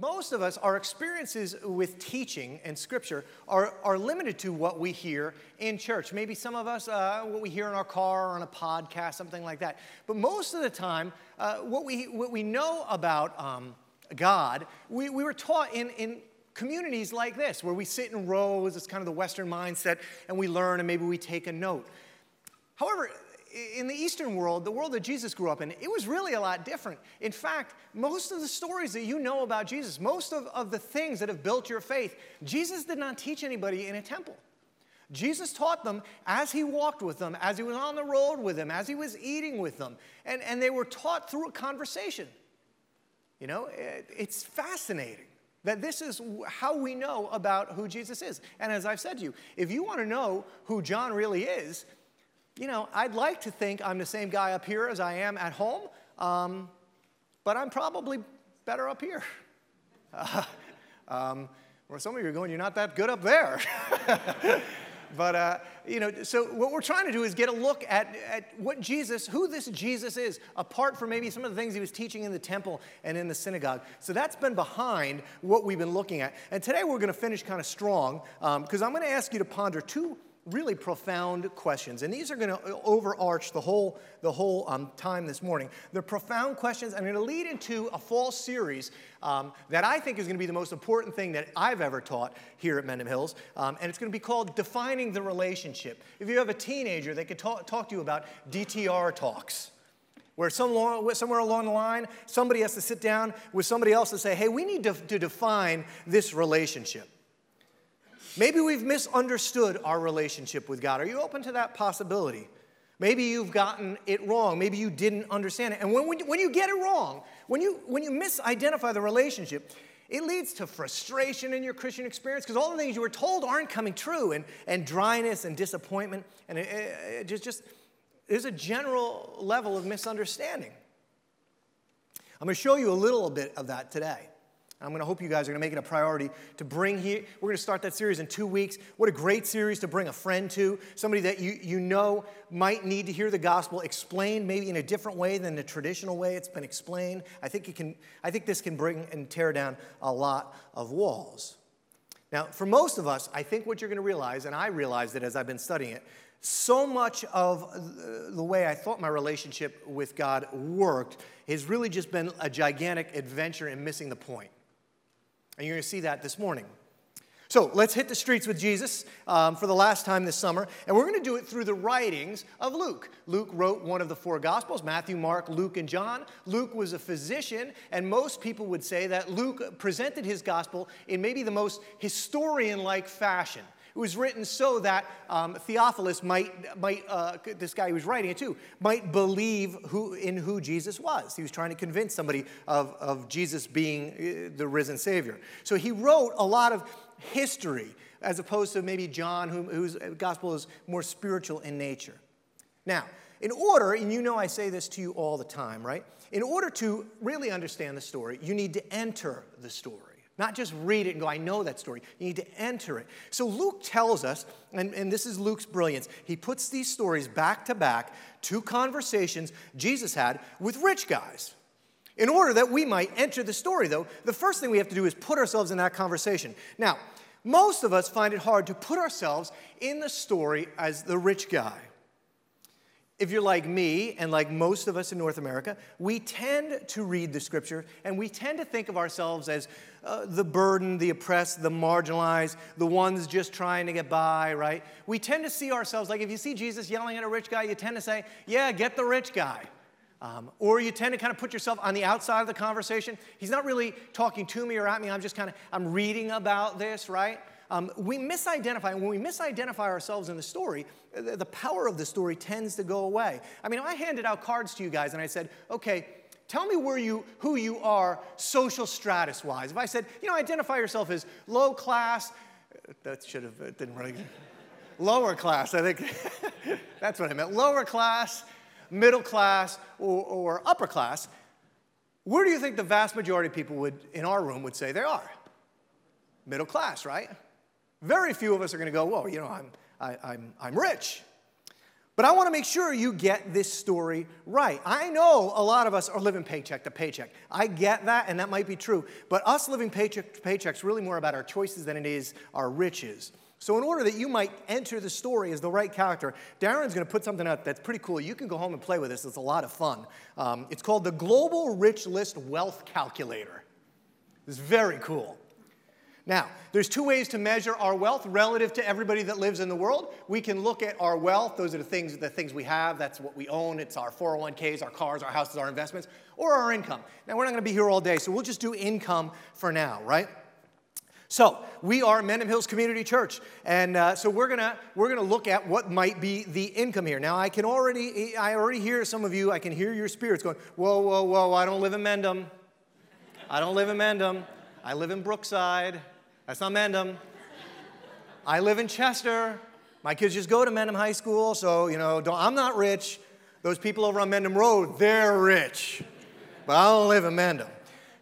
most of us, our experiences with teaching and scripture are, are limited to what we hear in church. Maybe some of us, uh, what we hear in our car or on a podcast, something like that. But most of the time, uh, what, we, what we know about um, God, we, we were taught in, in communities like this, where we sit in rows, it's kind of the Western mindset, and we learn and maybe we take a note. However, in the Eastern world, the world that Jesus grew up in, it was really a lot different. In fact, most of the stories that you know about Jesus, most of, of the things that have built your faith, Jesus did not teach anybody in a temple. Jesus taught them as he walked with them, as he was on the road with them, as he was eating with them. And, and they were taught through a conversation. You know, it, it's fascinating that this is how we know about who Jesus is. And as I've said to you, if you want to know who John really is, you know, I'd like to think I'm the same guy up here as I am at home, um, but I'm probably better up here. Uh, um, where some of you are going, you're not that good up there. but, uh, you know, so what we're trying to do is get a look at, at what Jesus, who this Jesus is, apart from maybe some of the things he was teaching in the temple and in the synagogue. So that's been behind what we've been looking at. And today we're going to finish kind of strong because um, I'm going to ask you to ponder two really profound questions. And these are going to overarch the whole, the whole um, time this morning. They're profound questions. I'm going to lead into a fall series um, that I think is going to be the most important thing that I've ever taught here at Mendham Hills. Um, and it's going to be called Defining the Relationship. If you have a teenager, they could talk, talk to you about DTR talks where some, somewhere along the line, somebody has to sit down with somebody else and say, hey, we need to, to define this relationship. Maybe we've misunderstood our relationship with God. Are you open to that possibility? Maybe you've gotten it wrong. Maybe you didn't understand it. And when, when you get it wrong, when you, when you misidentify the relationship, it leads to frustration in your Christian experience because all the things you were told aren't coming true and, and dryness and disappointment. And it, it just, just, there's a general level of misunderstanding. I'm going to show you a little bit of that today. I'm going to hope you guys are going to make it a priority to bring here. We're going to start that series in two weeks. What a great series to bring a friend to, somebody that you, you know might need to hear the gospel explained maybe in a different way than the traditional way it's been explained. I think, it can, I think this can bring and tear down a lot of walls. Now, for most of us, I think what you're going to realize, and I realized it as I've been studying it, so much of the way I thought my relationship with God worked has really just been a gigantic adventure in missing the point. And you're going to see that this morning. So let's hit the streets with Jesus um, for the last time this summer. And we're going to do it through the writings of Luke. Luke wrote one of the four Gospels Matthew, Mark, Luke, and John. Luke was a physician, and most people would say that Luke presented his Gospel in maybe the most historian like fashion. It was written so that um, Theophilus might, might uh, this guy who was writing it too, might believe who, in who Jesus was. He was trying to convince somebody of, of Jesus being uh, the risen Savior. So he wrote a lot of history as opposed to maybe John, who, whose gospel is more spiritual in nature. Now, in order, and you know I say this to you all the time, right? In order to really understand the story, you need to enter the story. Not just read it and go, I know that story. You need to enter it. So Luke tells us, and, and this is Luke's brilliance, he puts these stories back to back, two conversations Jesus had with rich guys. In order that we might enter the story, though, the first thing we have to do is put ourselves in that conversation. Now, most of us find it hard to put ourselves in the story as the rich guy. If you're like me and like most of us in North America, we tend to read the scripture and we tend to think of ourselves as uh, the burden, the oppressed, the marginalized, the ones just trying to get by, right? We tend to see ourselves like if you see Jesus yelling at a rich guy, you tend to say, Yeah, get the rich guy. Um, or you tend to kind of put yourself on the outside of the conversation. He's not really talking to me or at me. I'm just kind of, I'm reading about this, right? Um, we misidentify, And when we misidentify ourselves in the story, the, the power of the story tends to go away. I mean, if I handed out cards to you guys and I said, okay, tell me where you, who you are social stratus wise. If I said, you know, identify yourself as low class, that should have, it didn't really, lower class, I think that's what I meant, lower class, middle class, or, or upper class, where do you think the vast majority of people would, in our room would say they are? Middle class, right? Very few of us are going to go, well, you know, I'm, I, am i I'm rich. But I want to make sure you get this story right. I know a lot of us are living paycheck to paycheck. I get that, and that might be true. But us living paycheck to paycheck is really more about our choices than it is our riches. So, in order that you might enter the story as the right character, Darren's going to put something out that's pretty cool. You can go home and play with this, it's a lot of fun. Um, it's called the Global Rich List Wealth Calculator. It's very cool. Now, there's two ways to measure our wealth relative to everybody that lives in the world. We can look at our wealth, those are the things, the things we have, that's what we own, it's our 401ks, our cars, our houses, our investments, or our income. Now, we're not going to be here all day, so we'll just do income for now, right? So we are Mendham Hills Community Church, and uh, so we're gonna we're gonna look at what might be the income here. Now I can already I already hear some of you. I can hear your spirits going, whoa, whoa, whoa! I don't live in Mendham. I don't live in Mendham. I live in Brookside. That's not Mendham. I live in Chester. My kids just go to Mendham High School, so you know I'm not rich. Those people over on Mendham Road, they're rich, but I don't live in Mendham.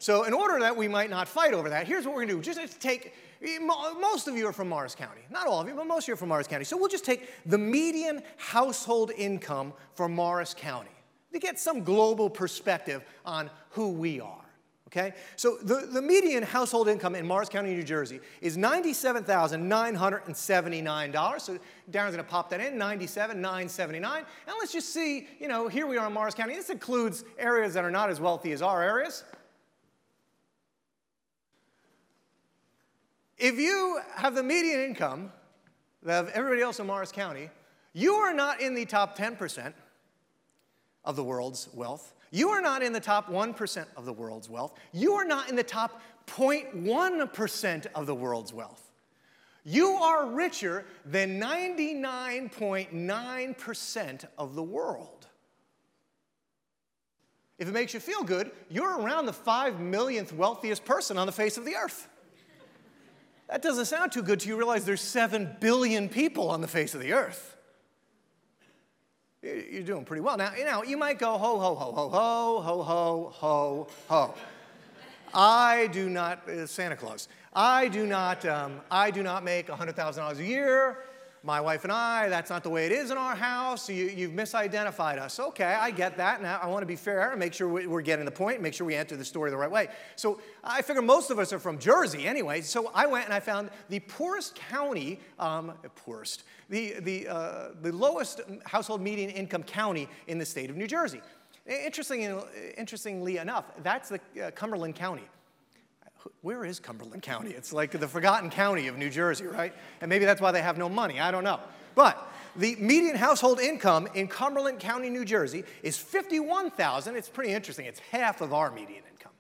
So, in order that we might not fight over that, here's what we're going to do. Just take, eh, most of you are from Morris County. Not all of you, but most of you are from Morris County. So, we'll just take the median household income for Morris County to get some global perspective on who we are. Okay? So, the, the median household income in Morris County, New Jersey is $97,979. So, Darren's to pop that in, 97,979. And let's just see, you know, here we are in Morris County. This includes areas that are not as wealthy as our areas. If you have the median income of everybody else in Morris County, you are not in the top 10% of the world's wealth. You are not in the top 1% of the world's wealth. You are not in the top 0.1% of the world's wealth. You are richer than 99.9% of the world. If it makes you feel good, you're around the 5 millionth wealthiest person on the face of the earth. That doesn't sound too good till you realize there's 7 billion people on the face of the earth. You're doing pretty well. Now, you know, you might go ho, ho, ho, ho, ho, ho, ho, ho, ho. I do not, uh, Santa Claus, I do not, um, I do not make $100,000 a year my wife and I, that's not the way it is in our house. You, you've misidentified us. Okay, I get that. Now I want to be fair and make sure we're getting the point, make sure we enter the story the right way. So I figure most of us are from Jersey anyway. So I went and I found the poorest county, um, poorest, the, the, uh, the lowest household median income county in the state of New Jersey. Interesting, interestingly enough, that's the uh, Cumberland County where is Cumberland County? It's like the forgotten county of New Jersey, right? And maybe that's why they have no money. I don't know. But the median household income in Cumberland County, New Jersey is 51,000. It's pretty interesting. It's half of our median income.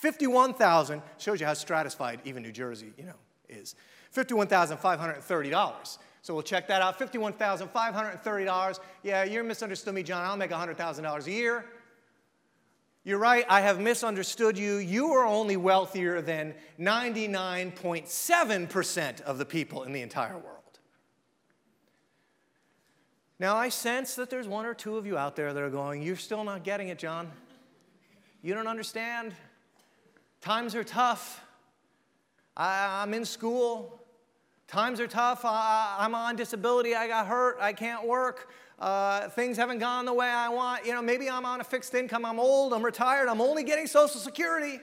51,000 shows you how stratified even New Jersey, you know, is. $51,530. So we'll check that out. $51,530. Yeah, you're misunderstood me, John. I'll make $100,000 a year. You're right, I have misunderstood you. You are only wealthier than 99.7% of the people in the entire world. Now, I sense that there's one or two of you out there that are going, You're still not getting it, John. You don't understand. Times are tough. I, am in school. Times are tough. I, I'm on disability. I got hurt. I can't work uh, things haven't gone the way I want. You know, maybe I'm on a fixed income, I'm old, I'm retired, I'm only getting Social Security.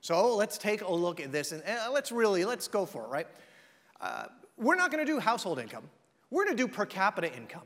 So let's take a look at this and uh, let's really, let's go for it, right? Uh, we're not gonna do household income. We're gonna do per capita income,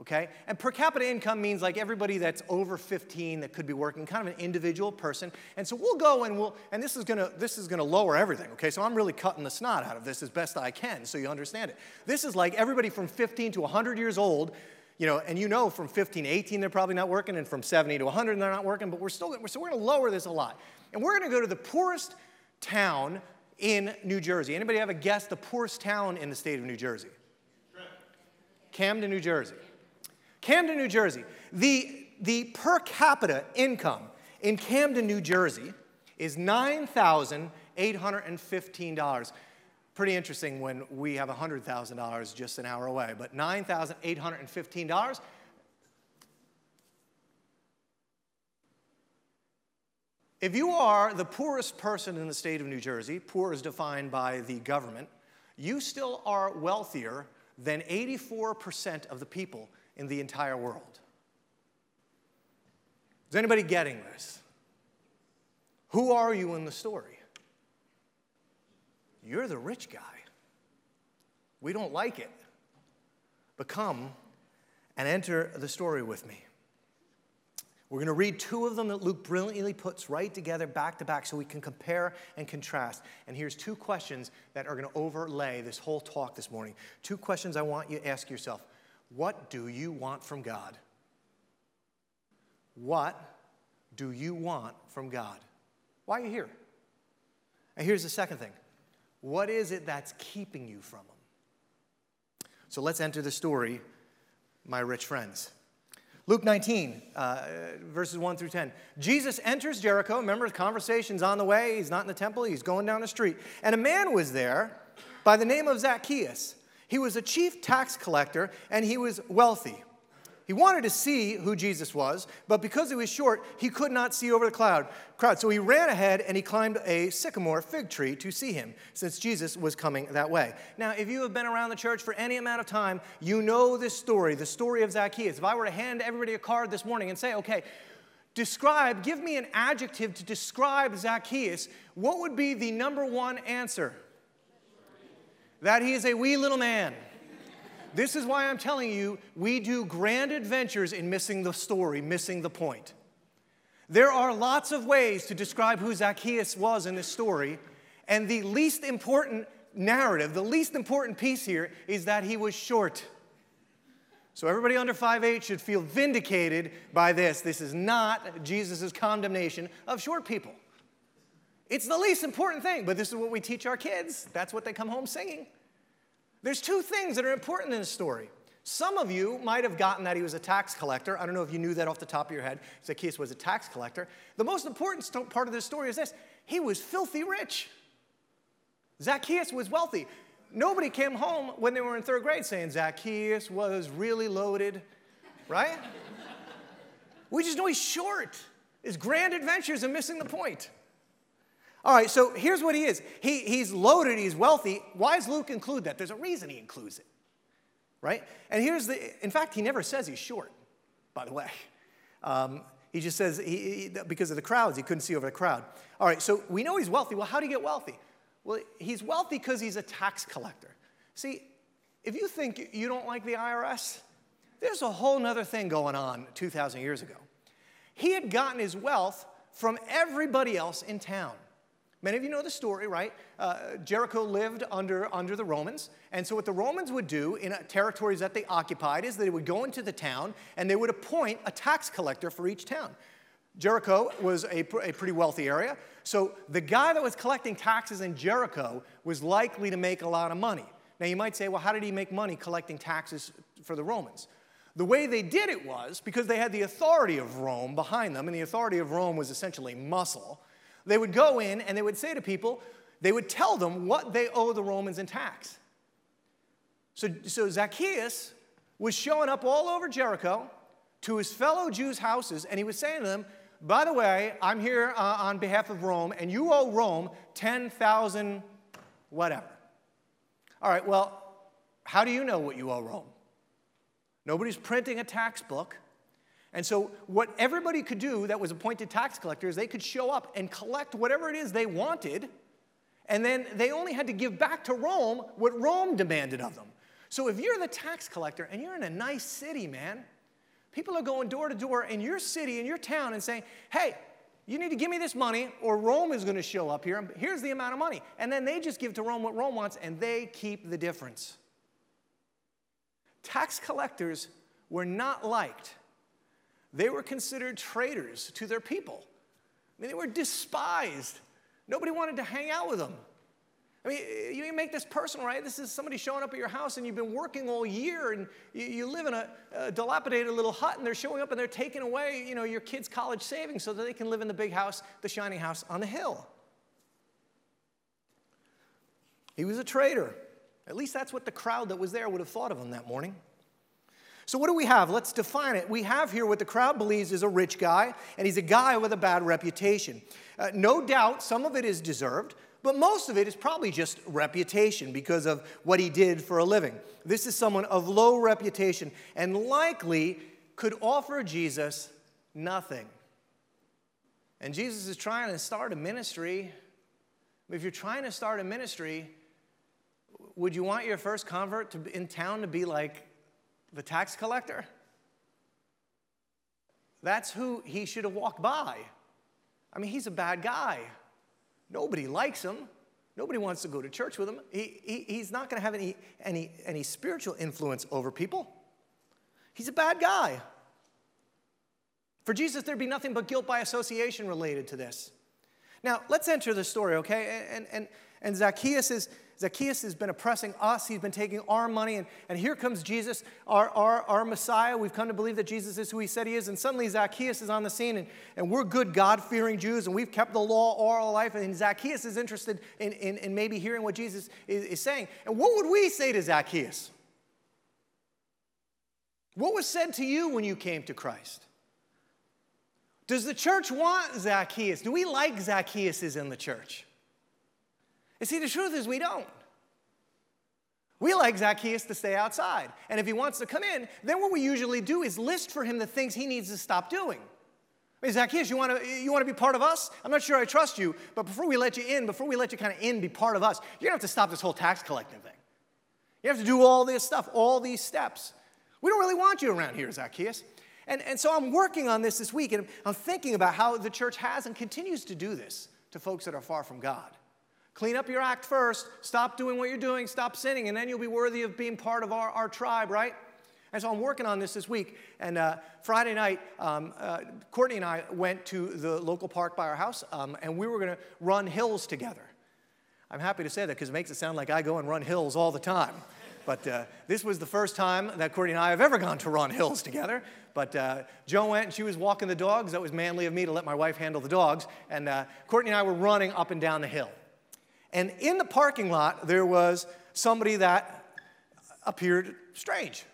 okay? And per capita income means like everybody that's over 15 that could be working, kind of an individual person. And so we'll go and we'll, and this is gonna, this is gonna lower everything, okay? So I'm really cutting the snot out of this as best I can so you understand it. This is like everybody from 15 to 100 years old you know, and you know from 15 to 18 they're probably not working, and from 70 to 100 they're not working, but we're still, so we're gonna lower this a lot. And we're gonna go to the poorest town in New Jersey. Anybody have a guess the poorest town in the state of New Jersey? Camden, New Jersey. Camden, New Jersey. The, the per capita income in Camden, New Jersey is $9,815 pretty interesting when we have $100,000 just an hour away, but $9,815. If you are the poorest person in the state of New Jersey, poor is defined by the government, you still are wealthier than 84% of the people in the entire world. Is anybody getting this? Who are you in the story? You're the rich guy. We don't like it. But come and enter the story with me. We're going to read two of them that Luke brilliantly puts right together back to back so we can compare and contrast. And here's two questions that are going to overlay this whole talk this morning. Two questions I want you to ask yourself What do you want from God? What do you want from God? Why are you here? And here's the second thing What is it that's keeping you from Him? So let's enter the story, my rich friends. Luke 19, uh, verses 1 through 10. Jesus enters Jericho. Remember, the conversation's on the way. He's not in the temple, he's going down the street. And a man was there by the name of Zacchaeus. He was a chief tax collector and he was wealthy. He wanted to see who Jesus was, but because he was short, he could not see over the cloud, crowd. So he ran ahead and he climbed a sycamore fig tree to see him, since Jesus was coming that way. Now, if you have been around the church for any amount of time, you know this story, the story of Zacchaeus. If I were to hand everybody a card this morning and say, okay, describe, give me an adjective to describe Zacchaeus, what would be the number one answer? That he is a wee little man. This is why I'm telling you, we do grand adventures in missing the story, missing the point. There are lots of ways to describe who Zacchaeus was in this story, and the least important narrative, the least important piece here is that he was short. So everybody under 5'8 should feel vindicated by this. This is not Jesus' condemnation of short people. It's the least important thing, but this is what we teach our kids. That's what they come home singing. There's two things that are important in the story. Some of you might have gotten that he was a tax collector. I don't know if you knew that off the top of your head. Zacchaeus was a tax collector. The most important part of this story is this he was filthy rich. Zacchaeus was wealthy. Nobody came home when they were in third grade saying Zacchaeus was really loaded, right? we just know he's short. His grand adventures are missing the point. All right, so here's what he is. He, he's loaded, he's wealthy. Why does Luke include that? There's a reason he includes it, right? And here's the, in fact, he never says he's short, by the way. Um, he just says, he, he, because of the crowds, he couldn't see over the crowd. All right, so we know he's wealthy. Well, how do you get wealthy? Well, he's wealthy because he's a tax collector. See, if you think you don't like the IRS, there's a whole other thing going on 2,000 years ago. He had gotten his wealth from everybody else in town. Many of you know the story, right? Uh, Jericho lived under, under the Romans. And so, what the Romans would do in territories that they occupied is they would go into the town and they would appoint a tax collector for each town. Jericho was a, a pretty wealthy area. So, the guy that was collecting taxes in Jericho was likely to make a lot of money. Now, you might say, well, how did he make money collecting taxes for the Romans? The way they did it was because they had the authority of Rome behind them, and the authority of Rome was essentially muscle. They would go in and they would say to people, they would tell them what they owe the Romans in tax. So, so Zacchaeus was showing up all over Jericho to his fellow Jews' houses, and he was saying to them, By the way, I'm here uh, on behalf of Rome, and you owe Rome 10,000 whatever. All right, well, how do you know what you owe Rome? Nobody's printing a tax book. And so, what everybody could do that was appointed tax collectors, they could show up and collect whatever it is they wanted, and then they only had to give back to Rome what Rome demanded of them. So, if you're the tax collector and you're in a nice city, man, people are going door to door in your city, in your town, and saying, hey, you need to give me this money, or Rome is going to show up here. Here's the amount of money. And then they just give to Rome what Rome wants, and they keep the difference. Tax collectors were not liked they were considered traitors to their people. I mean, they were despised. Nobody wanted to hang out with them. I mean, you make this personal, right? This is somebody showing up at your house and you've been working all year and you, you live in a, a, dilapidated little hut and they're showing up and they're taking away, you know, your kids' college savings so that they can live in the big house, the shiny house on the hill. He was a traitor. At least that's what the crowd that was there would have thought of him that morning. So, what do we have? Let's define it. We have here what the crowd believes is a rich guy, and he's a guy with a bad reputation. Uh, no doubt some of it is deserved, but most of it is probably just reputation because of what he did for a living. This is someone of low reputation and likely could offer Jesus nothing. And Jesus is trying to start a ministry. If you're trying to start a ministry, would you want your first convert to, in town to be like the tax collector? That's who he should have walked by. I mean, he's a bad guy. Nobody likes him. Nobody wants to go to church with him. He, he, he's not going to have any, any, any spiritual influence over people. He's a bad guy. For Jesus, there'd be nothing but guilt by association related to this. Now, let's enter the story, okay? And, and, and Zacchaeus is, Zacchaeus has been oppressing us. He's been taking our money. And, and here comes Jesus, our, our, our Messiah. We've come to believe that Jesus is who he said he is. And suddenly Zacchaeus is on the scene. And, and we're good, God fearing Jews. And we've kept the law all our life. And Zacchaeus is interested in, in, in maybe hearing what Jesus is, is saying. And what would we say to Zacchaeus? What was said to you when you came to Christ? Does the church want Zacchaeus? Do we like Zacchaeus in the church? You see, the truth is we don't. We like Zacchaeus to stay outside. And if he wants to come in, then what we usually do is list for him the things he needs to stop doing. Hey, Zacchaeus, you want to you want to be part of us? I'm not sure I trust you, but before we let you in, before we let you kind of in, be part of us, you're going to have to stop this whole tax collecting thing. You have to do all this stuff, all these steps. We don't really want you around here, Zacchaeus. And, and so I'm working on this this week, and I'm thinking about how the church has and continues to do this to folks that are far from God. Clean up your act first. Stop doing what you're doing. Stop sinning, and then you'll be worthy of being part of our, our tribe, right? And so I'm working on this this week. And uh, Friday night, um, uh, Courtney and I went to the local park by our house, um, and we were going to run hills together. I'm happy to say that because it makes it sound like I go and run hills all the time. But uh, this was the first time that Courtney and I have ever gone to run hills together. But uh, Joan went and she was walking the dogs. That was manly of me to let my wife handle the dogs. And uh, Courtney and I were running up and down the hill. And in the parking lot, there was somebody that appeared strange.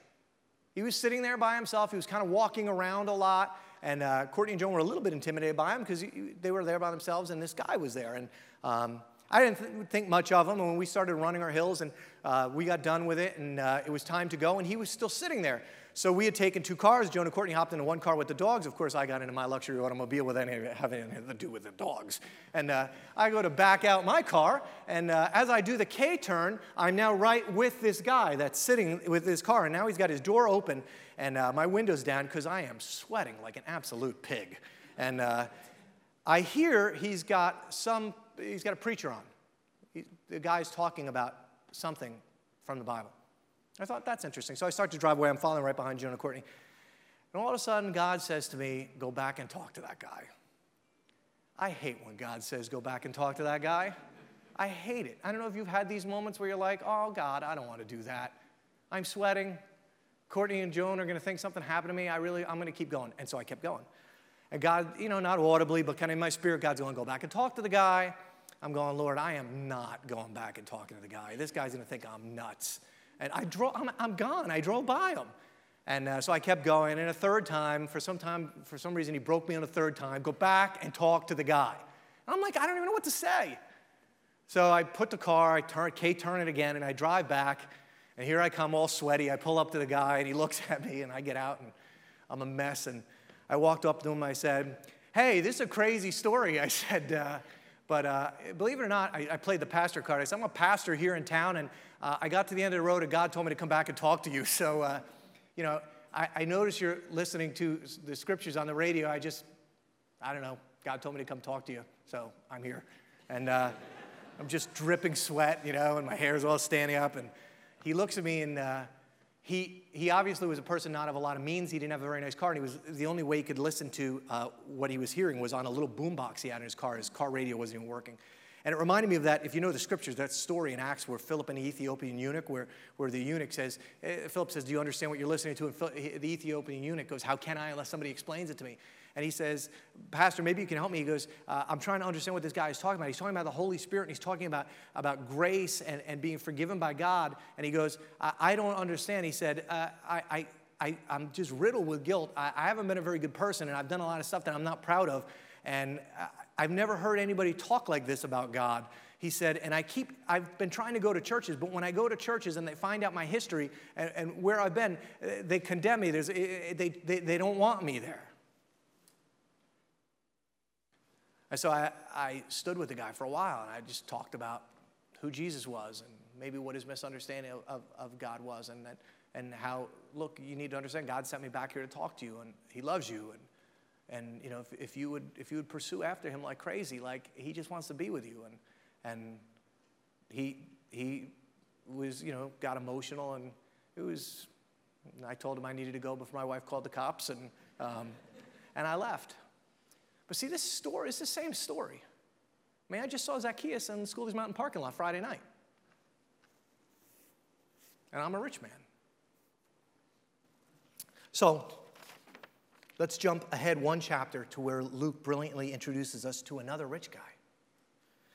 He was sitting there by himself. He was kind of walking around a lot. And uh, Courtney and Joan were a little bit intimidated by him because they were there by themselves and this guy was there. And um, I didn't th- think much of him. And when we started running our hills and uh, we got done with it and uh, it was time to go, and he was still sitting there. So we had taken two cars. Joan and Courtney hopped into one car with the dogs. Of course, I got into my luxury automobile with any, having anything to do with the dogs. And uh, I go to back out my car, and uh, as I do the K turn, I'm now right with this guy that's sitting with his car, and now he's got his door open and uh, my window's down because I am sweating like an absolute pig. And uh, I hear he's got some, he's got a preacher on. He, the guy's talking about something from the Bible. I thought, that's interesting. So I start to drive away. I'm following right behind Jonah Courtney. And all of a sudden, God says to me, Go back and talk to that guy. I hate when God says, Go back and talk to that guy. I hate it. I don't know if you've had these moments where you're like, Oh, God, I don't want to do that. I'm sweating. Courtney and Joan are going to think something happened to me. I really, I'm going to keep going. And so I kept going. And God, you know, not audibly, but kind of in my spirit, God's going, to Go back and talk to the guy. I'm going, Lord, I am not going back and talking to the guy. This guy's going to think I'm nuts. And I drove, I'm, I'm gone. I drove by him. And uh, so I kept going. And a third time, for some time, for some reason, he broke me on a third time. Go back and talk to the guy. And I'm like, I don't even know what to say. So I put the car, I turn, K turn it again, and I drive back. And here I come, all sweaty. I pull up to the guy, and he looks at me, and I get out, and I'm a mess. And I walked up to him. I said, "Hey, this is a crazy story." I said. Uh, but uh, believe it or not, I, I, played the pastor card. I said, I'm a pastor here in town, and uh, I got to the end of the road, and God told me to come back and talk to you. So, uh, you know, I, I you're listening to the scriptures on the radio. I just, I don't know, God told me to come talk to you, so I'm here. And uh, I'm just dripping sweat, you know, and my hair's all standing up. And he looks at me, and uh, he, he obviously was a person not of a lot of means. He didn't have a very nice car, and he was the only way he could listen to uh, what he was hearing was on a little boombox he had in his car. His car radio wasn't even working. And it reminded me of that, if you know the scriptures, that story in Acts where Philip and the Ethiopian eunuch, where, where the eunuch says, eh, Philip says, Do you understand what you're listening to? And the Ethiopian eunuch goes, How can I unless somebody explains it to me? And he says, Pastor, maybe you can help me. He goes, uh, I'm trying to understand what this guy is talking about. He's talking about the Holy Spirit, and he's talking about, about grace and, and being forgiven by God. And he goes, I, I don't understand. He said, uh, I, I, I, am just riddled with guilt. I, I, haven't been a very good person, and I've done a lot of stuff that I'm not proud of. And I've never heard anybody talk like this about God. He said, and I keep, I've been trying to go to churches, but when I go to churches and they find out my history and, and where I've been, they condemn me. There's, they, they, they don't want me there. And so I, I stood with the guy for a while and I just talked about who Jesus was and maybe what his misunderstanding of, of God was and, that, and how, look, you need to understand God sent me back here to talk to you and he loves you. And, and you know, if, if, you would, if you would pursue after him like crazy, like he just wants to be with you. And, and he, he was, you know, got emotional and it was, I told him I needed to go before my wife called the cops and, um, and I left. But see, this story is the same story. I mean, I just saw Zacchaeus in the Schooley's Mountain parking lot Friday night. And I'm a rich man. So let's jump ahead one chapter to where Luke brilliantly introduces us to another rich guy.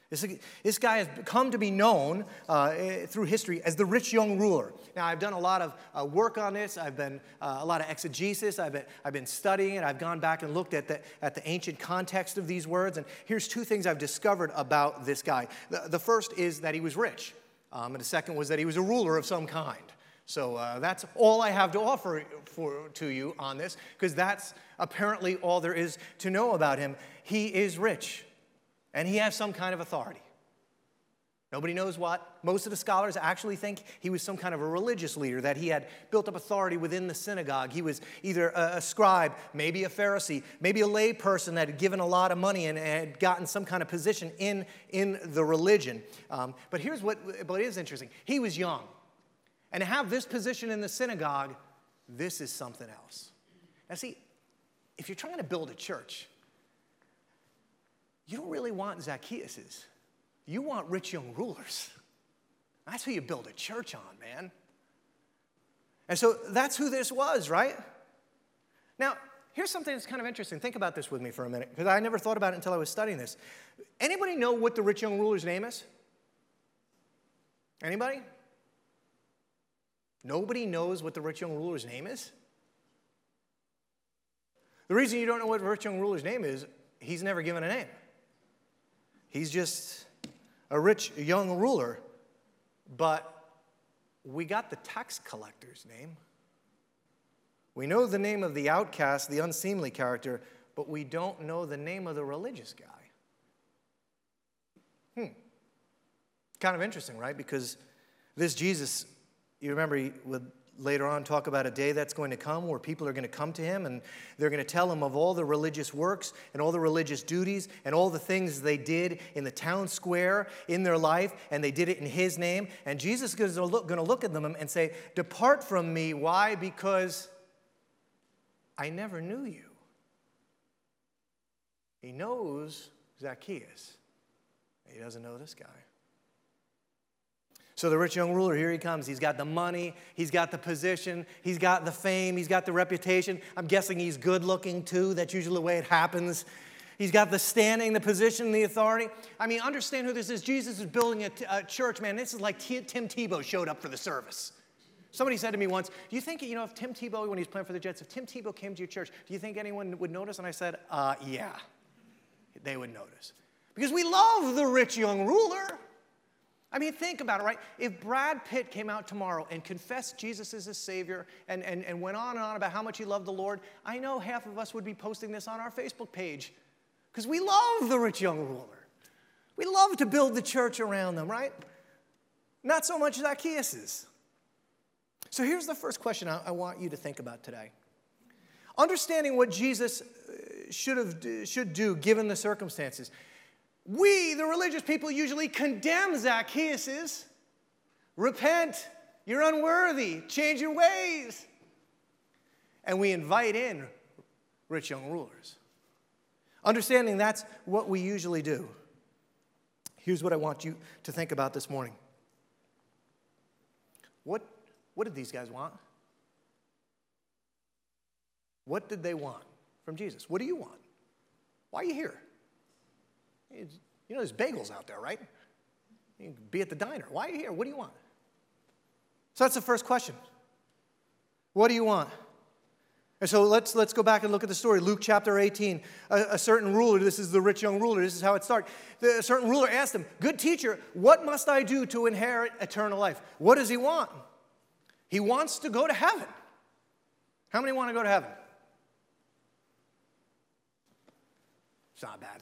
This, this guy has come to be known uh, through history as the rich young ruler. Now, I've done a lot of uh, work on this. I've been uh, a lot of exegesis. I've been, I've been studying it. I've gone back and looked at the, at the ancient context of these words. And here's two things I've discovered about this guy. The, the first is that he was rich, um, and the second was that he was a ruler of some kind. So uh, that's all I have to offer for, to you on this, because that's apparently all there is to know about him. He is rich and he has some kind of authority. Nobody knows what. Most of the scholars actually think he was some kind of a religious leader, that he had built up authority within the synagogue. He was either a, scribe, maybe a Pharisee, maybe a lay person that had given a lot of money and had gotten some kind of position in, in the religion. Um, but here's what, what is interesting he was young. And to have this position in the synagogue, this is something else. Now, see, if you're trying to build a church, you don't really want Zacchaeuses. You want rich young rulers. That's who you build a church on, man. And so that's who this was, right? Now, here's something that's kind of interesting. Think about this with me for a minute, because I never thought about it until I was studying this. Anybody know what the rich young ruler's name is? Anybody? Nobody knows what the rich young ruler's name is? The reason you don't know what the rich young ruler's name is, he's never given a name. He's just a rich young ruler, but we got the tax collector's name. We know the name of the outcast, the unseemly character, but we don't know the name of the religious guy. Hmm. Kind of interesting, right? Because this Jesus, you remember, he would later on talk about a day that's going to come where people are going to come to him and they're going to tell him of all the religious works and all the religious duties and all the things they did in the town square in their life and they did it in his name. And jesus is going to look, at them and say depart from me. Why? Because i never knew you. He knows zacchaeus. He doesn't know this guy so the rich young ruler, here he comes. He's got the money, he's got the position, he's got the fame, he's got the reputation. I'm guessing he's good looking too. That's usually the way it happens. He's got the standing, the position, the authority. I mean, understand who this is. Jesus is building a, t- a church, man. This is like T- Tim Tebow showed up for the service. Somebody said to me once, Do you think, you know, if Tim Tebow, when he's playing for the Jets, if Tim Tebow came to your church, do you think anyone would notice? And I said, uh, Yeah, they would notice. Because we love the rich young ruler. I mean, think about it, right? If Brad Pitt came out tomorrow and confessed Jesus is his Savior and, and, and went on and on about how much he loved the Lord, I know half of us would be posting this on our Facebook page because we love the rich young ruler. We love to build the church around them, right? Not so much Zacchaeus So here's the first question I, I want you to think about today. Understanding what Jesus uh, should, have, should do given the circumstances. We, the religious people, usually condemn Zacchaeus. Repent, you're unworthy, change your ways. And we invite in rich young rulers. Understanding that's what we usually do. Here's what I want you to think about this morning. What, what did these guys want? What did they want from Jesus? What do you want? Why are you here? You know, there's bagels out there, right? You can be at the diner. Why are you here? What do you want? So that's the first question. What do you want? And so let's, let's go back and look at the story. Luke chapter 18. A, a certain ruler, this is the rich young ruler, this is how it starts. A certain ruler asked him, Good teacher, what must I do to inherit eternal life? What does he want? He wants to go to heaven. How many want to go to heaven? It's not a bad.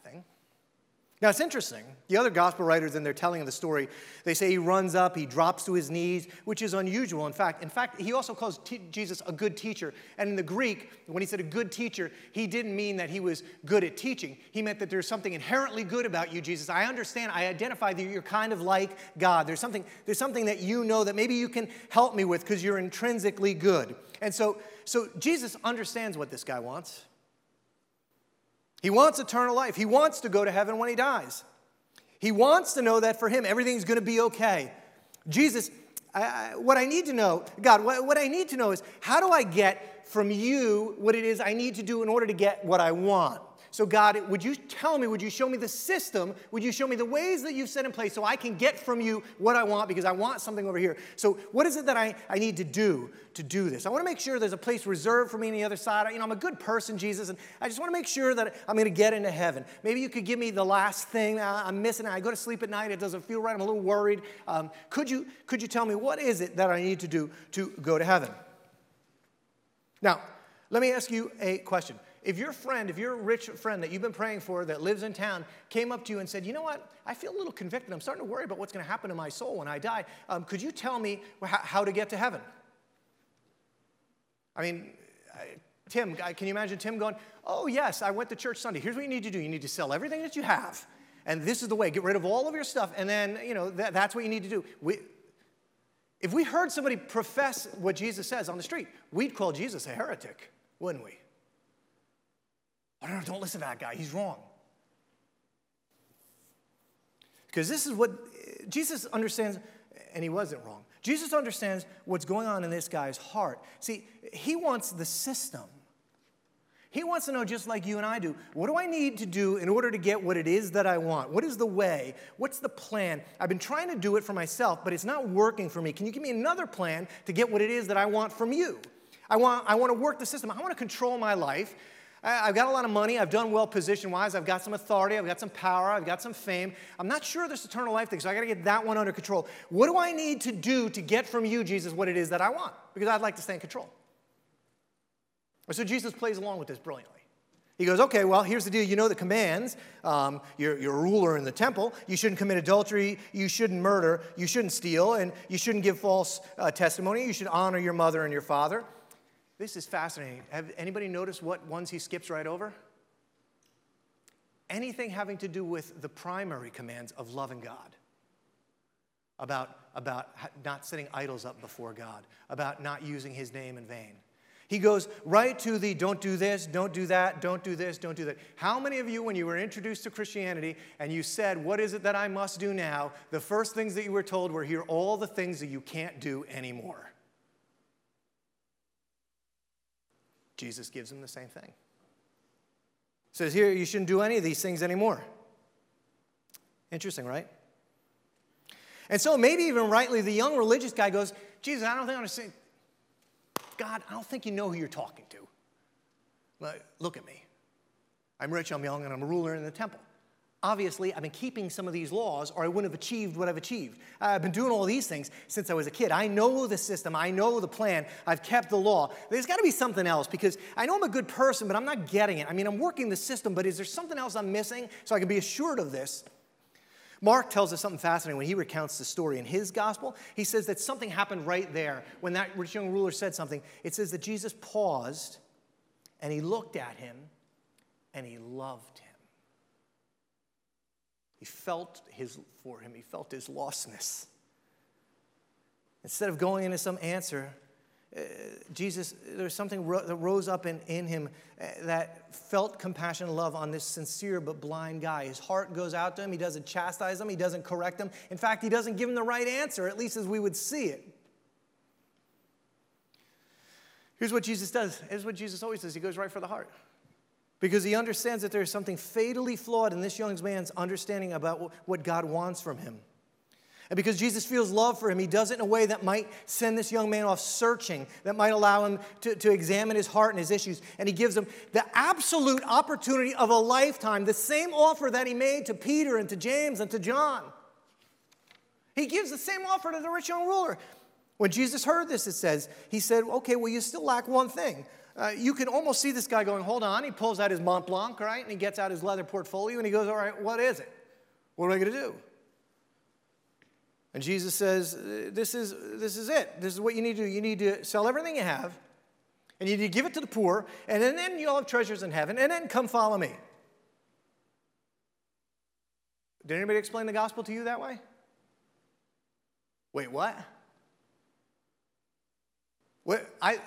Now, it's interesting. The other gospel writers, in their telling of the story, they say he runs up, he drops to his knees, which is unusual. In fact, in fact, he also calls t- Jesus a good teacher. And in the Greek, when he said a good teacher, he didn't mean that he was good at teaching. He meant that there's something inherently good about you, Jesus. I understand, I identify that you're kind of like God. There's something, there's something that you know that maybe you can help me with because you're intrinsically good. And so, so Jesus understands what this guy wants. He wants eternal life. He wants to go to heaven when he dies. He wants to know that for him, everything's going to be okay. Jesus, I, what I need to know, God, what, what I need to know is how do I get from you what it is I need to do in order to get what I want? So, God, would you tell me, would you show me the system? Would you show me the ways that you've set in place so I can get from you what I want because I want something over here? So, what is it that I, I need to do to do this? I want to make sure there's a place reserved for me on the other side. You know, I'm a good person, Jesus, and I just want to make sure that I'm going to get into heaven. Maybe you could give me the last thing I'm missing. I go to sleep at night, it doesn't feel right, I'm a little worried. Um, could, you, could you tell me what is it that I need to do to go to heaven? Now, let me ask you a question. If your friend, if your rich friend that you've been praying for that lives in town came up to you and said, You know what? I feel a little convicted. I'm starting to worry about what's going to happen to my soul when I die. Um, could you tell me how to get to heaven? I mean, Tim, can you imagine Tim going, Oh, yes, I went to church Sunday. Here's what you need to do you need to sell everything that you have. And this is the way get rid of all of your stuff. And then, you know, that, that's what you need to do. We, if we heard somebody profess what Jesus says on the street, we'd call Jesus a heretic, wouldn't we? Oh, no, don't listen to that guy. He's wrong. Because this is what Jesus understands, and he wasn't wrong. Jesus understands what's going on in this guy's heart. See, he wants the system. He wants to know, just like you and I do, what do I need to do in order to get what it is that I want? What is the way? What's the plan? I've been trying to do it for myself, but it's not working for me. Can you give me another plan to get what it is that I want from you? I want, I want to work the system. I want to control my life. I've got a lot of money. I've done well position wise. I've got some authority. I've got some power. I've got some fame. I'm not sure this eternal life thing, so I got to get that one under control. What do I need to do to get from you, Jesus, what it is that I want? Because I'd like to stay in control. So Jesus plays along with this brilliantly. He goes, okay, well, here's the deal. You know the commands. Um, you're, you're a ruler in the temple. You shouldn't commit adultery. You shouldn't murder. You shouldn't steal. And you shouldn't give false uh, testimony. You should honor your mother and your father. This is fascinating. Have anybody noticed what ones he skips right over? Anything having to do with the primary commands of loving God, about, about not setting idols up before God, about not using his name in vain. He goes right to the don't do this, don't do that, don't do this, don't do that. How many of you, when you were introduced to Christianity and you said, What is it that I must do now? the first things that you were told were, Here all the things that you can't do anymore. Jesus gives him the same thing. Says here, you shouldn't do any of these things anymore. Interesting, right? And so maybe even rightly, the young religious guy goes, Jesus, I don't think I understand. God, I don't think you know who you're talking to. Look at me. I'm rich, I'm young, and I'm a ruler in the temple. Obviously, I've been keeping some of these laws, or I wouldn't have achieved what I've achieved. Uh, I've been doing all these things since I was a kid. I know the system, I know the plan, I've kept the law. There's got to be something else because I know I'm a good person, but I'm not getting it. I mean, I'm working the system, but is there something else I'm missing so I can be assured of this? Mark tells us something fascinating when he recounts the story in his gospel. He says that something happened right there when that rich young ruler said something. It says that Jesus paused and he looked at him and he loved him. He felt his, for him, he felt his lostness. Instead of going into some answer, uh, Jesus, there was something ro- that rose up in, in him uh, that felt compassion and love on this sincere but blind guy. His heart goes out to him. He doesn't chastise him, he doesn't correct him. In fact, he doesn't give him the right answer, at least as we would see it. Here's what Jesus does. Here's what Jesus always does He goes right for the heart because he understands that there is something fatally flawed in this young man's understanding about what God wants from him. And because Jesus feels love for him, he does it in a way that might send this young man off searching, that might allow him to, to examine his heart and his issues. And he gives him the absolute opportunity of a lifetime, the same offer that he made to Peter and to James and to John. He gives the same offer to the rich young ruler. When Jesus heard this, it says, he said, Okay, well, you still lack one thing. Uh, you can almost see this guy going, Hold on. He pulls out his Mont Blanc, right? And he gets out his leather portfolio and he goes, All right, what is it? What am I going to do? And Jesus says, this is, this is it. This is what you need to do. You need to sell everything you have, and you need to give it to the poor, and then, then you'll have treasures in heaven, and then come follow me. Did anybody explain the gospel to you that way? Wait, what? What I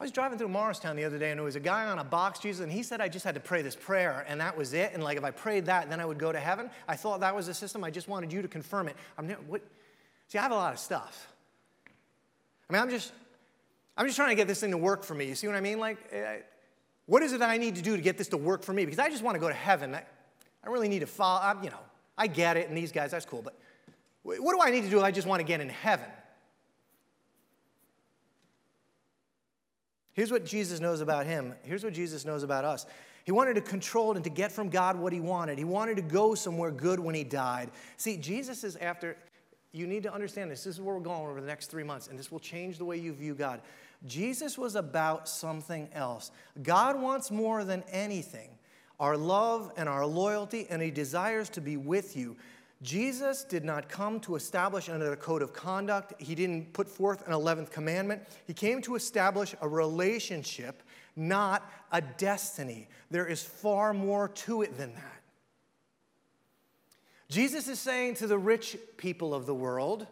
I was driving through Morristown the other day, and there was a guy on a box, Jesus, and he said I just had to pray this prayer, and that was it. And like if I prayed that, then I would go to heaven. I thought that was the system. I just wanted you to confirm it. I'm what? See, I have a lot of stuff. I mean, I'm just, I'm just trying to get this thing to work for me. You see what I mean? Like, uh, what is it that I need to do to get this to work for me? Because I just want to go to heaven. I, I don't really need to follow. I'm, you know, I get it, and these guys, that's cool. But what do I need to do? I just want to get in heaven. Here's what Jesus knows about him. Here's what Jesus knows about us. He wanted to control and to get from God what he wanted. He wanted to go somewhere good when he died. See, Jesus is after, you need to understand this. This is where we're going over the next three months, and this will change the way you view God. Jesus was about something else. God wants more than anything our love and our loyalty, and he desires to be with you. Jesus did not come to establish another code of conduct. He didn't put forth an 11th commandment. He came to establish a relationship, not a destiny. There is far more to it than that. Jesus is saying to the rich people of the world,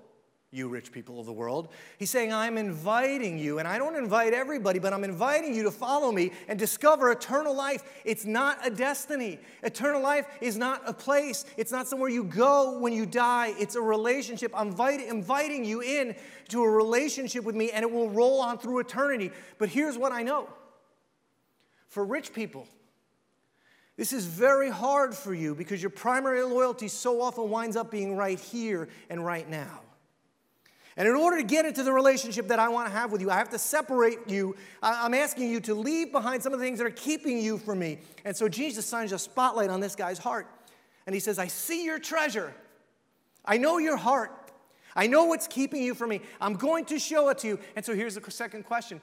you rich people of the world. He's saying, I'm inviting you, and I don't invite everybody, but I'm inviting you to follow me and discover eternal life. It's not a destiny. Eternal life is not a place, it's not somewhere you go when you die. It's a relationship. I'm invite, inviting you in to a relationship with me, and it will roll on through eternity. But here's what I know for rich people, this is very hard for you because your primary loyalty so often winds up being right here and right now. And in order to get into the relationship that I want to have with you, I have to separate you. I'm asking you to leave behind some of the things that are keeping you from me. And so Jesus shines a spotlight on this guy's heart. And he says, I see your treasure. I know your heart. I know what's keeping you from me. I'm going to show it to you. And so here's the second question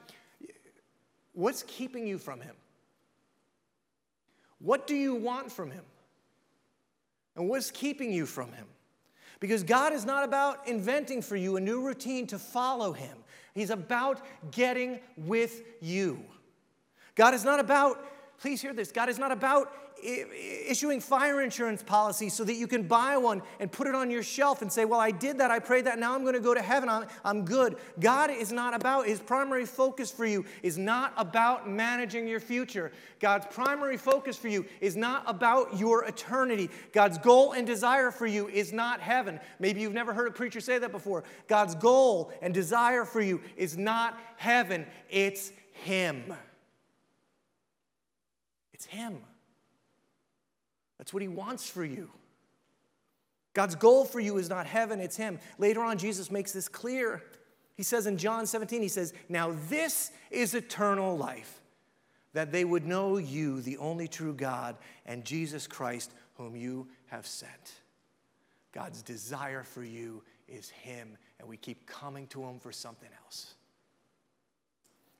What's keeping you from him? What do you want from him? And what's keeping you from him? Because God is not about inventing for you a new routine to follow Him, He's about getting with you. God is not about, please hear this, God is not about issuing fire insurance policies so that you can buy one and put it on your shelf and say, Well, I did that, I prayed that, now I'm going to go to heaven, I'm, I'm good. God is not about, His primary focus for you is not about managing your future. God's primary focus for you is not about your eternity. God's goal and desire for you is not heaven. Maybe you've never heard a preacher say that before. God's goal and desire for you is not heaven, it's Him. It's Him. That's what He wants for you. God's goal for you is not heaven, it's Him. Later on, Jesus makes this clear. He says in John 17, He says, Now this is eternal life, that they would know you, the only true God, and Jesus Christ, whom you have sent. God's desire for you is Him, and we keep coming to Him for something else.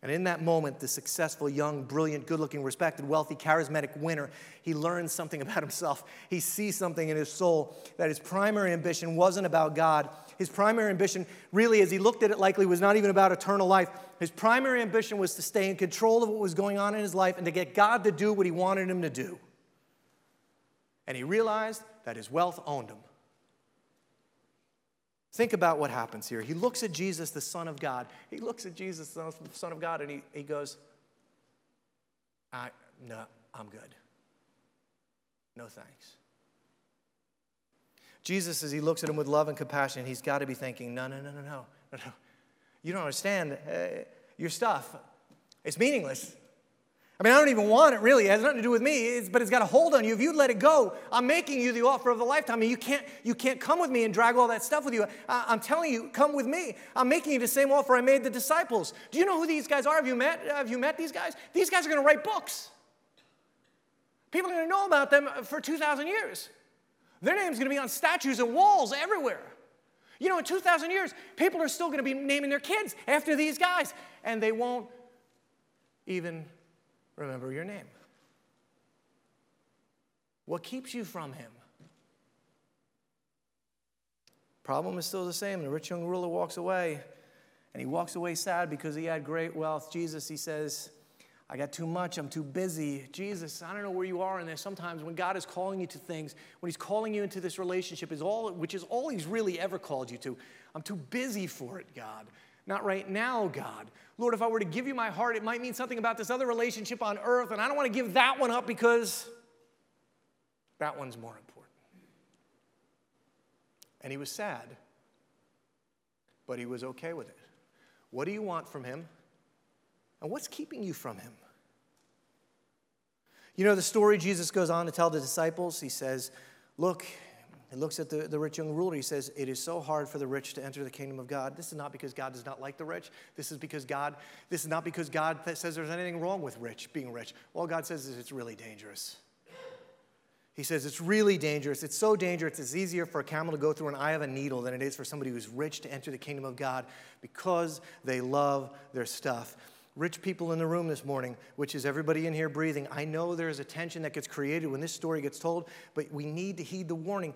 And in that moment, the successful, young, brilliant, good looking, respected, wealthy, charismatic winner, he learns something about himself. He sees something in his soul that his primary ambition wasn't about God. His primary ambition, really, as he looked at it, likely was not even about eternal life. His primary ambition was to stay in control of what was going on in his life and to get God to do what he wanted him to do. And he realized that his wealth owned him. Think about what happens here. He looks at Jesus, the Son of God. He looks at Jesus, the Son of God, and he, he goes, I, No, I'm good. No thanks. Jesus, as he looks at him with love and compassion, he's got to be thinking, No, no, no, no, no, no. You don't understand. Uh, your stuff, it's meaningless. I mean, I don't even want it really. It has nothing to do with me, it's, but it's got a hold on you. If you let it go, I'm making you the offer of a lifetime. And you can't, you can't come with me and drag all that stuff with you. I, am telling you, come with me. I'm making you the same offer I made the disciples. Do you know who these guys are? Have you met, have you met these guys? These guys are going to write books. People are going to know about them for 2,000 years. Their name's is going to be on statues and walls everywhere. You know, in 2,000 years, people are still going to be naming their kids after these guys, and they won't even remember your name. What keeps you from him? Problem is still the same. The rich young ruler walks away, and he walks away sad because he had great wealth. Jesus, he says, I got too much, I'm too busy. Jesus, I don't know where you are in this. Sometimes when God is calling you to things, when He's calling you into this relationship, is all, which is all He's really ever called you to, I'm too busy for it, God. Not right now, God. Lord, if I were to give you my heart, it might mean something about this other relationship on earth, and I don't want to give that one up because that one's more important. And he was sad, but he was okay with it. What do you want from him? And what's keeping you from him? You know the story Jesus goes on to tell the disciples? He says, Look, he looks at the, the rich young ruler. He says, It is so hard for the rich to enter the kingdom of God. This is not because God does not like the rich. This is because God, this is not because God says there's anything wrong with rich, being rich. All God says is it's really dangerous. He says it's really dangerous. It's so dangerous, it's easier for a camel to go through an eye of a needle than it is for somebody who's rich to enter the kingdom of God because they love their stuff rich people in the room this morning, which is everybody in here breathing. I know there's a tension that gets created when this story gets told, but we need to heed the warning.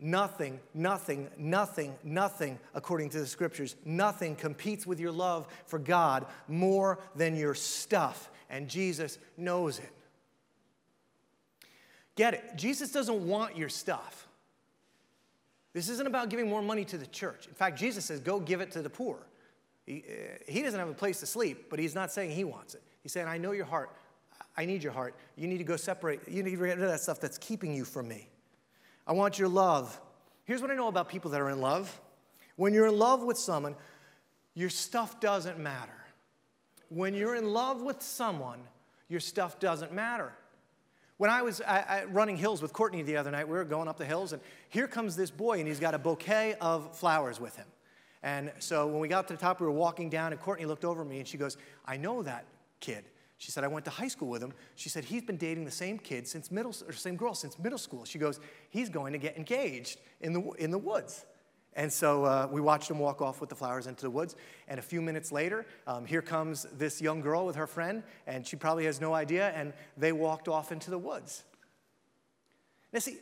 Nothing, nothing, nothing, nothing, according to the scriptures, nothing competes with your love for God more than your stuff. And Jesus knows it. Get it? Jesus doesn't want your stuff. This isn't about giving more money to the church. In fact, Jesus says, go give it to the poor. He, uh, he doesn't have a place to sleep, but he's not saying he wants it. He's saying, I know your heart. I need your heart. You need to go separate. You need to get rid of that stuff that's keeping you from me. I want your love. Here's what I know about people that are in love when you're in love with someone, your stuff doesn't matter. When you're in love with someone, your stuff doesn't matter. When I was running hills with Courtney the other night, we were going up the hills, and here comes this boy, and he's got a bouquet of flowers with him. And so when we got to the top, we were walking down, and Courtney looked over at me, and she goes, I know that kid. She said, I went to high school with him. She said, he's been dating the same kid since middle, or same girl since middle school. She goes, he's going to get engaged in the, in the woods. And so uh, we watched him walk off with the flowers into the woods. And a few minutes later, um, here comes this young girl with her friend, and she probably has no idea, and they walked off into the woods. Now, see,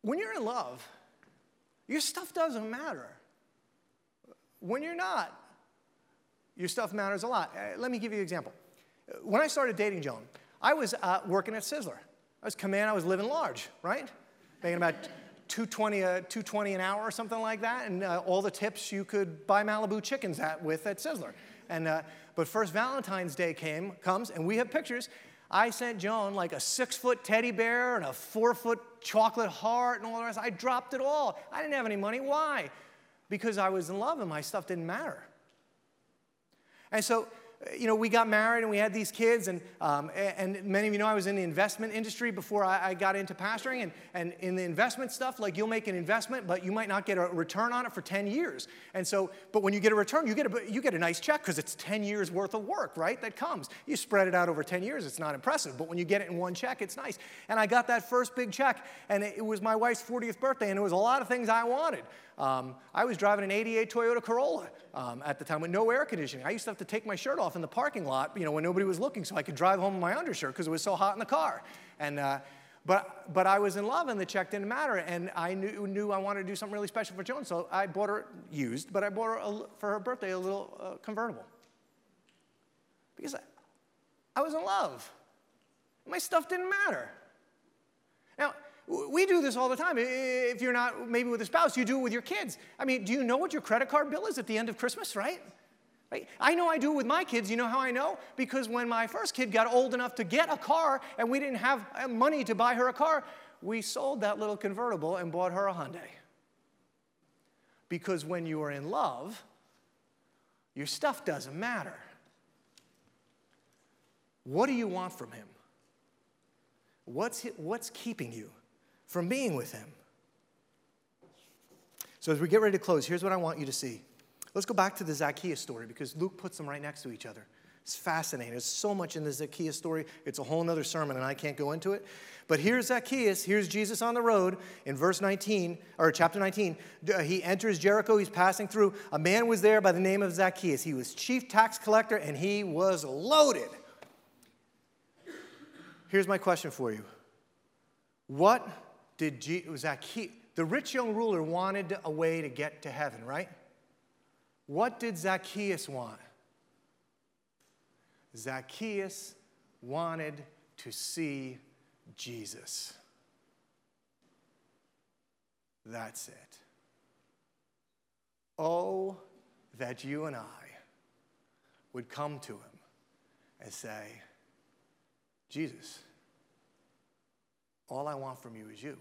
when you're in love, your stuff doesn't matter. When you're not, your stuff matters a lot. Uh, let me give you an example when I started dating Joan, I was uh, working at Sizzler. I was in, I was living large, right? Making about 220, uh, 220 an hour or something like that, and uh, all the tips you could buy Malibu chickens at with at Sizzler. And, uh, but first Valentine's Day came, comes, and we have pictures. I sent Joan like a six foot teddy bear and a four foot chocolate heart and all the rest. I dropped it all. I didn't have any money. Why? Because I was in love and my stuff didn't matter. And so you know, we got married and we had these kids, and, um, and many of you know I was in the investment industry before I, I, got into pastoring. And, and in the investment stuff, like you'll make an investment, but you might not get a return on it for 10 years. And so, but when you get a return, you get a, you get a nice check because it's 10 years worth of work, right? That comes. You spread it out over 10 years, it's not impressive. But when you get it in one check, it's nice. And I got that first big check, and it was my wife's 40th birthday, and it was a lot of things I wanted. Um, I was driving an 88 Toyota Corolla um, at the time with no air conditioning. I used to have to take my shirt off in the parking lot, you know, when nobody was looking so I could drive home in my undershirt because it was so hot in the car. And, uh, but, but I was in love and the check didn't matter. And I knew, knew I wanted to do something really special for Joan. So I bought her used, but I bought her a, for her birthday a little uh, convertible. Because I, I was in love. My stuff didn't matter. We do this all the time. If you're not maybe with a spouse, you do it with your kids. I mean, do you know what your credit card bill is at the end of Christmas, right? Right? I know I do it with my kids. You know how I know? Because when my first kid got old enough to get a car and we didn't have uh, money to buy her a car, we sold that little convertible and bought her a Hyundai. Because when you are in love, your stuff doesn't matter. What do you want from him? What's, what's keeping you from being with him? So, as we get ready to close, here's what I want you to see. Let's go back to the Zacchaeus story because Luke puts them right next to each other. It's fascinating. There's so much in the Zacchaeus story. It's a whole other sermon, and I can't go into it. But here's Zacchaeus. Here's Jesus on the road in verse 19, or chapter 19. Uh, he enters Jericho. He's passing through. A man was there by the name of Zacchaeus. He was chief tax collector, and he was loaded. Here's my question for you What did Zacchaeus, the rich young ruler wanted a way to get to heaven, right? What did Zacchaeus want? Zacchaeus wanted to see Jesus. That's it. Oh, that you and I would come to him and say, Jesus, all I want from you is you.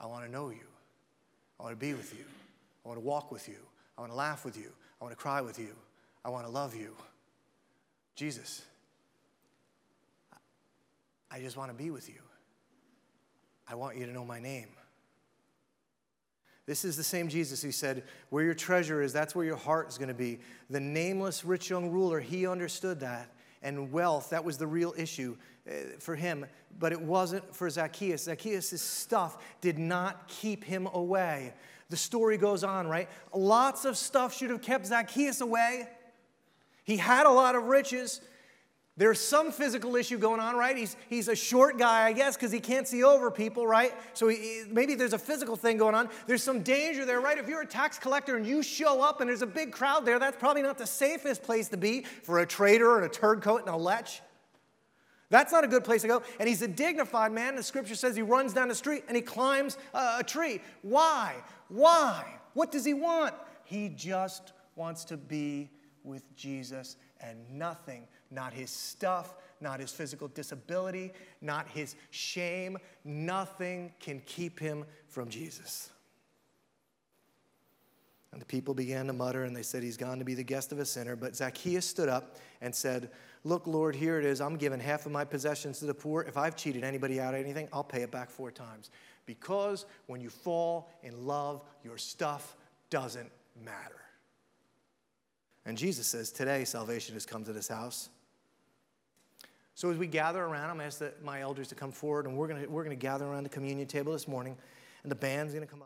I want to know you. I want to be with you. I want to walk with you. I want to laugh with you. I want to cry with you. I want to love you. Jesus, I just want to be with you. I want you to know my name. This is the same Jesus who said, Where your treasure is, that's where your heart is going to be. The nameless rich young ruler, he understood that. And wealth, that was the real issue Uh, for him, but it wasn't for Zacchaeus. Zacchaeus' stuff did not keep him away. The story goes on, right? Lots of stuff should have kept Zacchaeus away. He had a lot of riches. There's some physical issue going on, right? He's, he's a short guy, I guess, because he can't see over people, right? So he, maybe there's a physical thing going on. There's some danger there, right? If you're a tax collector and you show up and there's a big crowd there, that's probably not the safest place to be for a traitor and a turncoat and a lech. That's not a good place to go. And he's a dignified man. The scripture says he runs down the street and he climbs a, tree. Why? Why? What does he want? He just wants to be with Jesus and nothing, not his stuff, not his physical disability, not his shame, nothing can keep him from Jesus. And the people began to mutter, and they said, He's gone to be the guest of a sinner. But Zacchaeus stood up and said, Look, Lord, here it is. I'm giving half of my possessions to the poor. If I've cheated anybody out of anything, I'll pay it back four times. Because when you fall in love, your stuff doesn't matter. And Jesus says, Today salvation has come to this house. So as we gather around, I'm going to ask my elders to come forward, and we're going to, we're to gather around the communion table this morning, and the band's going to come up.